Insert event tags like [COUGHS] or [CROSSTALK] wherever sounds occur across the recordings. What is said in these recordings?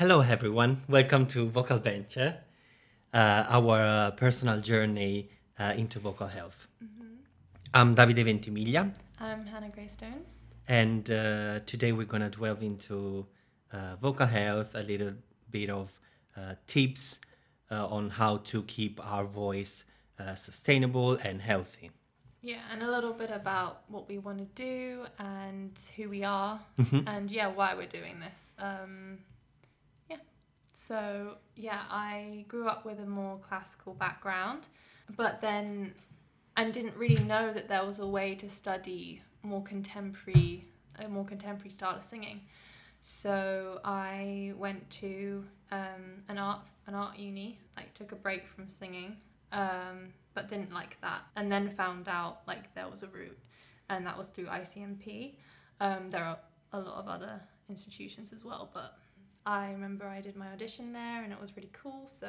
everyone. Welcome to Vocal Venture, uh, our uh, personal journey uh, into vocal health. I'm Davide Ventimiglia, I'm Hannah Greystone. and uh, today we're going to delve into uh, vocal health, a little bit of uh, tips uh, on how to keep our voice uh, sustainable and healthy. Yeah, and a little bit about what we want to do and who we are, and yeah, why we're doing this. Um, so yeah, I grew up with a more classical background, but then I didn't really know that there was a way to study more contemporary, a more contemporary style of singing. So I went to um, an art an art uni, like took a break from singing, um, but didn't like that, and then found out like there was a route, and that was through ICMP. Um, there are a lot of other institutions as well, but I remember I did my audition there, and it was really cool. So.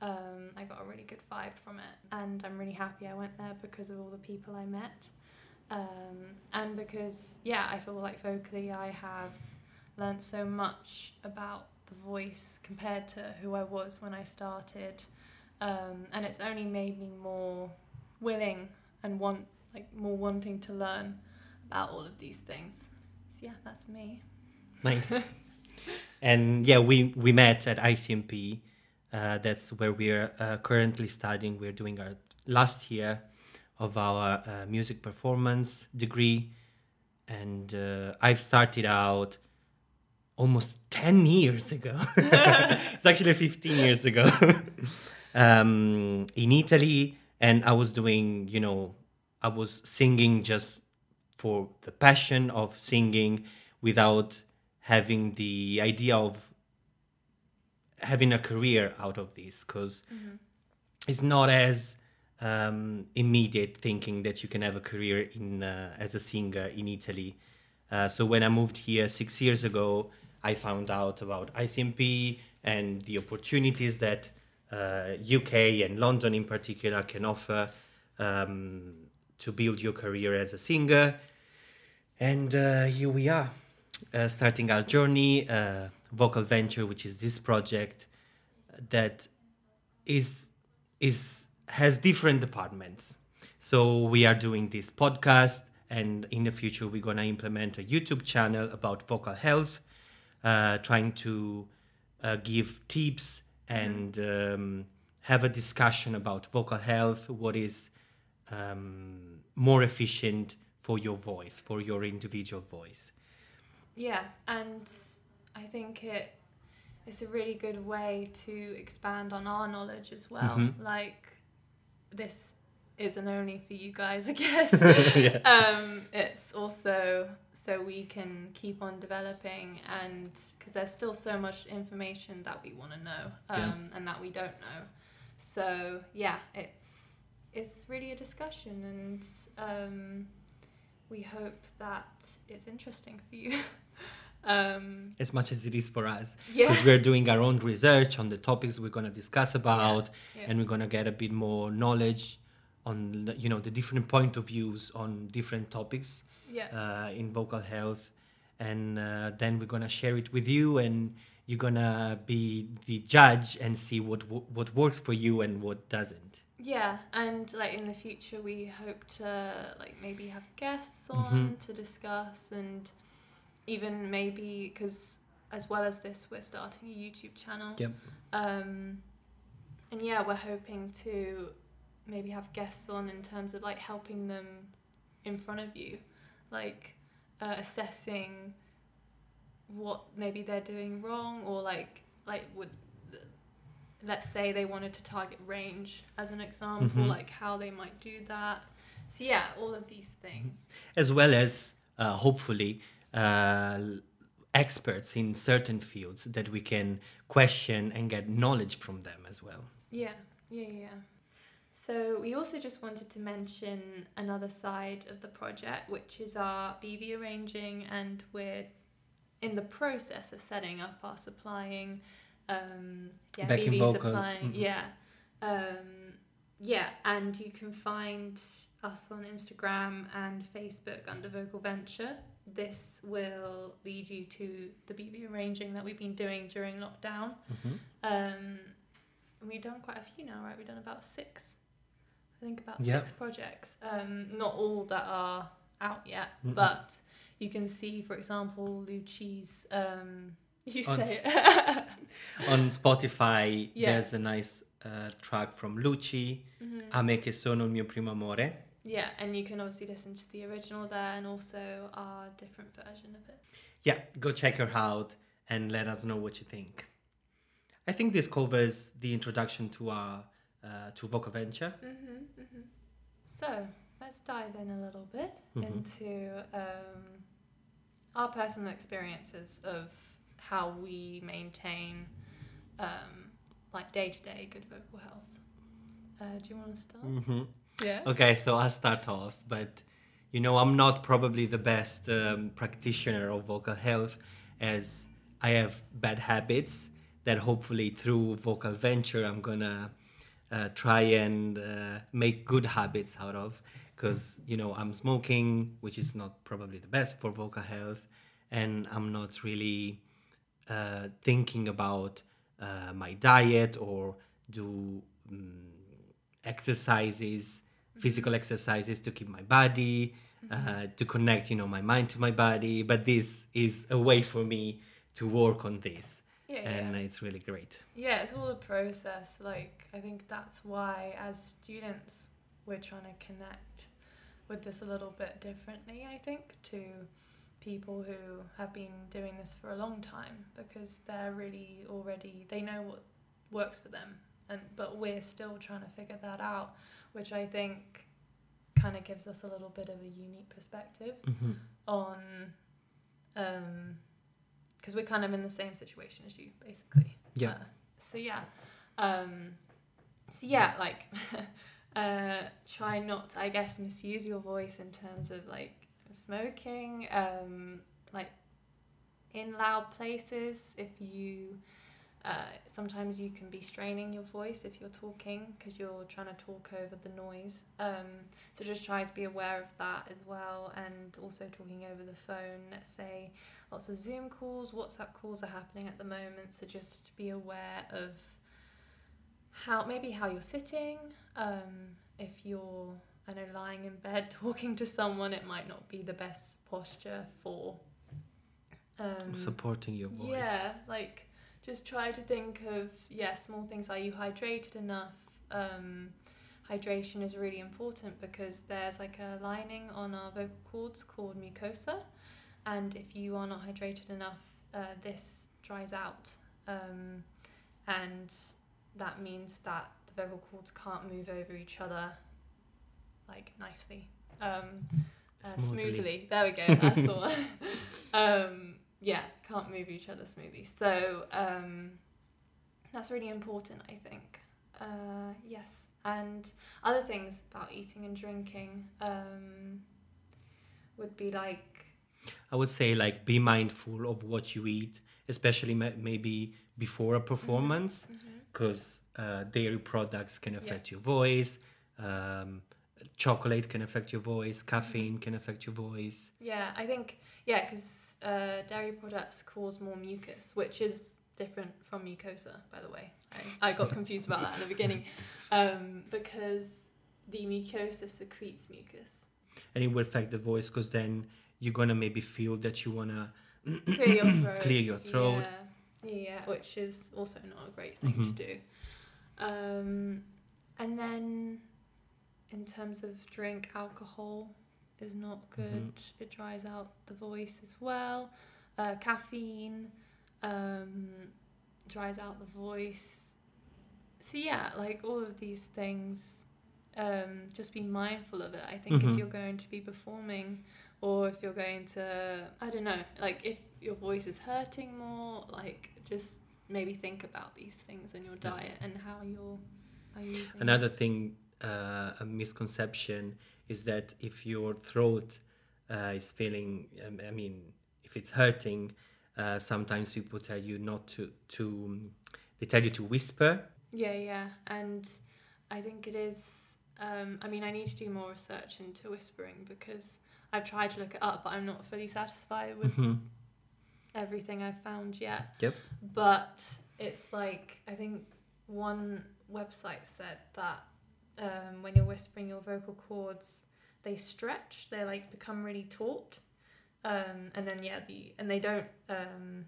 Um, I got a really good vibe from it, and I'm really happy I went there because of all the people I met, um, and because yeah, I feel like vocally I have learned so much about the voice compared to who I was when I started, um, and it's only made me more willing and want like more wanting to learn about all of these things. So yeah, that's me. Nice. [LAUGHS] and yeah, we, we met at ICMP. Uh, that's where we're uh, currently studying. We're doing our last year of our uh, music performance degree. And uh, I've started out almost 10 years ago. [LAUGHS] it's actually 15 years ago [LAUGHS] um, in Italy. And I was doing, you know, I was singing just for the passion of singing without having the idea of having a career out of this because it's not as um, immediate thinking that you can have a career in uh, as a singer in Italy. Uh, so when I moved here six years ago, I found out about ICMP and the opportunities that uh, UK and London in particular can offer um, to build your career as a singer. And uh, here we are, uh, starting our journey, uh, Vocal Venture, which is this project that is is has different departments. So we are doing this podcast, and in the future we're gonna implement a YouTube channel about vocal health, uh, trying to uh, give tips and um, have a discussion about vocal health, what is um, more efficient for your voice, for your individual voice. Yeah, and I think it it's a really good way to expand on our knowledge as well. Mhm. Like this isn't only for you guys, I [LAUGHS] guess. Yeah. um, it's also so we can keep on developing and because there's still so much information that we want to know um, Yeah. and that we don't know. So yeah, it's it's really a discussion and um, we hope that it's interesting for you. [LAUGHS] um, As much as it is for us. yeah. because we're doing our own research on the topics we're going to discuss about yeah. and we're going to get a bit more knowledge on you know the different point of views on different topics yeah. uh, in vocal health and uh, then we're going to share it with you and you're going to be the judge and see what what works for you and what doesn't Yeah, and like in the future, we hope to like maybe have guests on to discuss, and even maybe because as well as this, we're starting a YouTube channel. Yep. Um, and yeah, we're hoping to maybe have guests on in terms of like helping them in front of you, like uh, assessing what maybe they're doing wrong or like like would let's say they wanted to target range as an example Mhm. like how they might do that so yeah all of these things as well as uh, hopefully uh, experts in certain fields that we can question and get knowledge from them as well Yeah, yeah, yeah. So we also just wanted to mention another side of the project, which is our BB arranging, and we're in the process of setting up our supplying, um, yeah, Backing BB vocals, supplying, mhm. yeah, um, yeah, and you can find us on Instagram and Facebook under Vocal Venture. This will lead you to the BB arranging that we've been doing during lockdown. Mhm. Um, and we've done quite a few now, right? We've done about six. I think about Yeah. six projects. Um, not all that are out yet, Mhm. but you can see, for example, Lucci's. Um, [LAUGHS] you On- say it. [LAUGHS] On Spotify, Yeah. there's a nice uh, track from Luci, Mhm. A me che sono il mio primo amore. Yeah, and you can obviously listen to the original there and also our different version of it. Yeah, go check her out and let us know what you think. I think this covers the introduction to our uh, to Vocal Venture. Mm-hmm, mm-hmm. So let's dive in a little bit Mhm. into um, our personal experiences of how we maintain um, like day to day good vocal health. Uh, do you want to start? Yeah. Okay, so I'll start off, but you know, I'm not probably the best um, practitioner of vocal health as I have bad habits that hopefully through Vocal Venture I'm gonna uh, try and uh, make good habits out of. Because, you know, I'm smoking, which is not probably the best for vocal health, and I'm not really uh, thinking about uh, my diet or do um, exercises, physical exercises to keep my body, uh, to connect, you know, my mind to my body. But this is a way for me to work on this, Yeah, and yeah. it's really great. Yeah, it's all a process. Like, I think that's why, as students, we're trying to connect with this a little bit differently, I think, to people who have been doing this for a long time because they're really already, they know what works for them. And, but we're still trying to figure that out, which I think kind of gives us a little bit of a unique perspective hmm on um because we're kind of in the same situation as you basically. Yeah. Uh, so yeah. Um so yeah like [LAUGHS] uh try not to, i guess misuse your voice in terms of like smoking um like in loud places if you uh, sometimes you can be straining your voice if you're talking because you're trying to talk over the noise. Um, so just try to be aware of that as well and also talking over the phone. Let's say lots of zoom calls whatsapp calls are happening at the moment so just be aware of how maybe how you're sitting. Um, if you're i know lying in bed [LAUGHS] talking to someone it might not be the best posture for um, Supporting your voice. yeah, like just try to think of yeah small things. Are you hydrated enough? Um, hydration is really important because there's like a lining on our vocal cords called mucosa, and if you are not hydrated enough, uh, this dries out, um, and that means that the vocal cords can't move over each other like nicely. Um, uh, Smoothly. smoothly. There we go. That's the [LAUGHS] one. um, yeah, can't move each other smoothly. So um, that's really important, I think. Uh, yes, and other things about eating and drinking um, would be like I would say like be mindful of what you eat, especially ma- maybe before a performance, because uh, dairy products can affect your voice. Um, chocolate can affect your voice. Caffeine can affect your voice. Yeah, I think yeah, because uh, dairy products cause more mucus, which is different from mucosa, by the way. I, I got confused about that in the [LAUGHS] beginning, um, because the mucosa secretes mucus. and it will affect the voice because then you're gonna maybe feel that you wanna [COUGHS] Clear your [COUGHS] throat. Clear your throat. Yeah, yeah, which is also not a great thing to Mhm. do. Um, and then, in terms of drink, alcohol is not good. It dries out the voice as well. Uh, caffeine um, dries out the voice. So yeah, like all of these things, um, just be mindful of it. I think Mhm. if you're going to be performing, or if you're going to, I don't know, like if your voice is hurting more, like just maybe think about these things in your diet and how you're. Another thing, uh, a misconception is that if your throat uh, is feeling, um, I mean, if it's hurting, uh, sometimes people tell you not to, to, um, they tell you to whisper. Yeah, yeah, and I think it is. Um, I mean, I need to do more research into whispering because I've tried to look it up, but I'm not fully satisfied with Mhm. everything I've found yet. Yep. But it's like I think one website said that um, when you're whispering, your vocal cords they stretch. They like become really taut, um, and then yeah, the and they don't um,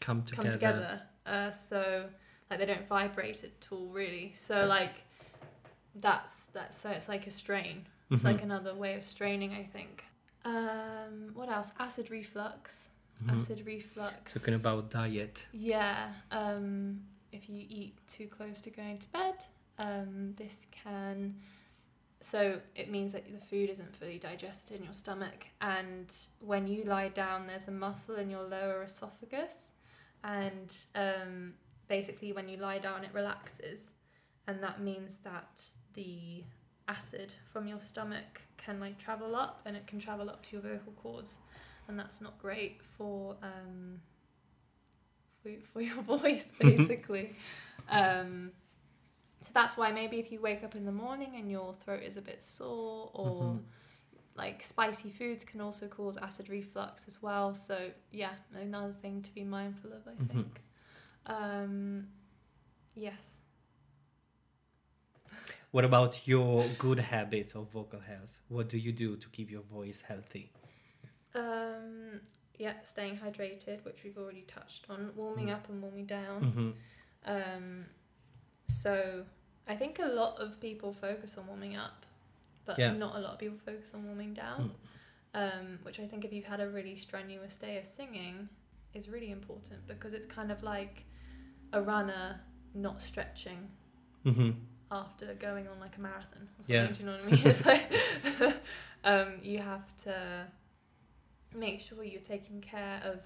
Come together. come together. Uh, so like they don't vibrate at all really. So like that's that's so it's like a strain. It's Mhm. like another way of straining, I think. Um, what else? Acid reflux. Mhm. Acid reflux. Talking about diet. Yeah. Um, if you eat too close to going to bed, um, this can. So it means that the food isn't fully digested in your stomach, and when you lie down, there's a muscle in your lower esophagus, and um, basically when you lie down, it relaxes, and that means that the acid from your stomach can like travel up, and it can travel up to your vocal cords, and that's not great for um, for, for your [LAUGHS] voice basically. um, so that's why maybe if you wake up in the morning and your throat is a bit sore or Mhm. like spicy foods can also cause acid reflux as well. So yeah, another thing to be mindful of, I Mhm. think. Um, yes. What about your good habits of vocal health? What do you do to keep your voice healthy? Um, yeah, staying hydrated, which we've already touched on, warming Mm. up and warming down. hmm Um, so I think a lot of people focus on warming up, but Yeah. not a lot of people focus on warming down. Um, which I think if you've had a really strenuous day of singing is really important because it's kind of like a runner not stretching hmm after going on like a marathon or something. Yeah. Do you know what I mean? [LAUGHS] It's like [LAUGHS] um, you have to make sure you're taking care of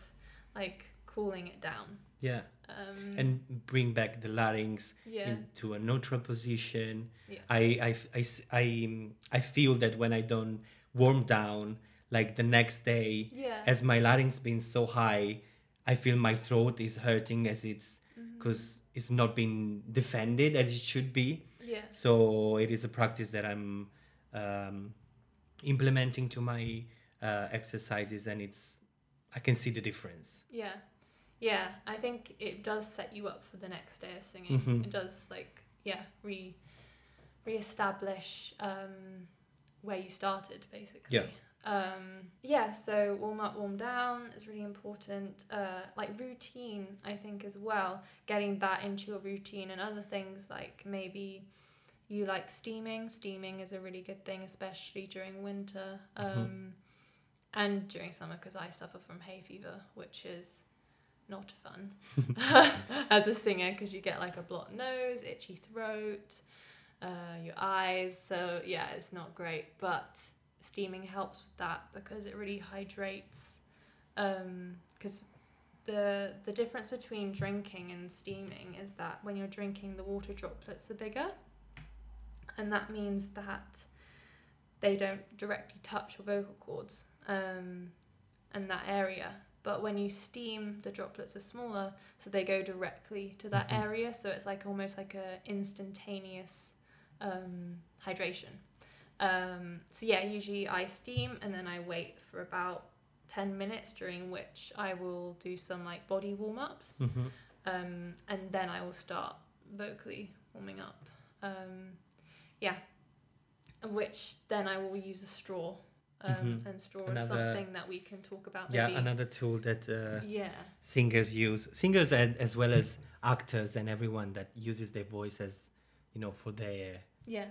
like cooling it down. Yeah. Um, And bring back the larynx yeah, into a neutral position. Yeah. I, I, I I, I feel that when I don't warm down, like the next day, yeah, as my larynx been so high, I feel my throat is hurting as it's because it's not been defended as it should be. yeah, So it is a practice that I'm um, implementing to my uh, exercises, and it's I can see the difference. yeah, yeah. I think it does set you up for the next day of singing. Mhm. It does like yeah, re reestablish um, where you started basically. Yeah. Um, yeah, so warm up, warm down is really important. Uh, like routine, I think as well. Getting that into your routine and other things like maybe you like steaming. Steaming is a really good thing, especially during winter um, Mhm. and during summer because I suffer from hay fever, which is not fun [LAUGHS] as a singer because you get like a blocked nose, itchy throat, uh, your eyes. So yeah, it's not great, but steaming helps with that because it really hydrates. Because the the difference between drinking and steaming is that when you're drinking, the water droplets are bigger, and that means that they don't directly touch your vocal cords um, and that area. But when you steam, the droplets are smaller, so they go directly to that Mhm. area. So it's like almost like a instantaneous um, hydration. Um, so yeah, usually I steam and then I wait for about ten minutes, during which I will do some like body warm ups, Mhm. um, and then I will start vocally warming up. Um, yeah, which then I will use a straw. Um, Mhm. And straw is something that we can talk about. Yeah, maybe. another tool that uh, yeah. singers use, singers and, as well as actors and everyone that uses their voice as, you know, for their Yeah.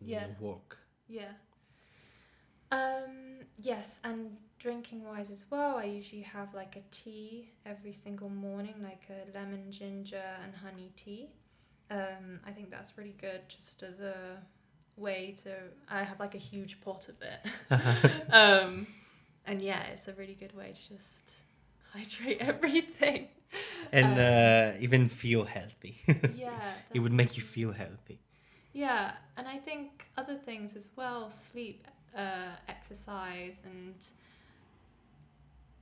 Yeah. know, work. Yeah. Um, yes, and drinking wise as well, I usually have like a tea every single morning, like a lemon ginger and honey tea. Um, I think that's really good just as a way to. I have like a huge pot of it. [LAUGHS] [LAUGHS] um, and yeah, it's a really good way to just hydrate [LAUGHS] everything. and Um, uh, even feel healthy. yeah. it would make you feel healthy. Yeah, and I think other things as well sleep, uh, exercise, and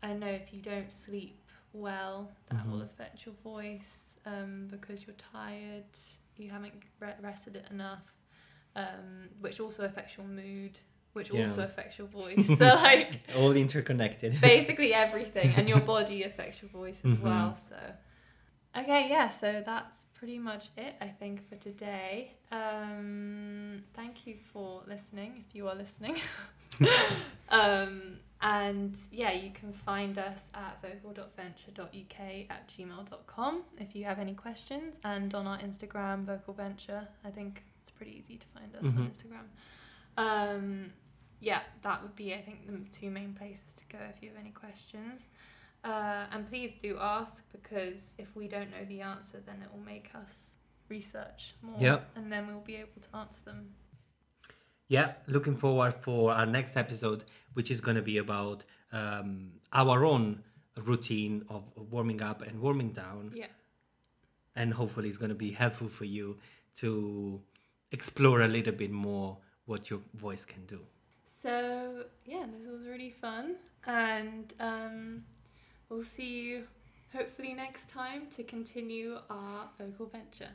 I know if you don't sleep well, that will Mhm. affect your voice um, because you're tired. you haven't re- rested it enough, um, which also affects your mood, which Yeah. also affects your voice. so [LAUGHS] like All interconnected. [LAUGHS] basically everything, and your body affects your voice as Mhm. well. So okay, yeah. So that's pretty much it, I think, for today. Um, thank you for listening, if you are listening. [LAUGHS] um, and yeah, you can find us at vocal.venture.uk at gmail.com if you have any questions, and on our Instagram, Vocal Venture. I think it's pretty easy to find us on Mhm. Instagram. Um, yeah, that would be, I think, the two main places to go if you have any questions. Uh, and please do ask because if we don't know the answer, then it will make us research more, Yep. and then we'll be able to answer them. Yeah, looking forward for our next episode, which is going to be about um, our own routine of warming up and warming down. Yeah. And hopefully, it's going to be helpful for you to explore a little bit more what your voice can do. So yeah, this was really fun, and um, we'll see you hopefully next time to continue our vocal venture.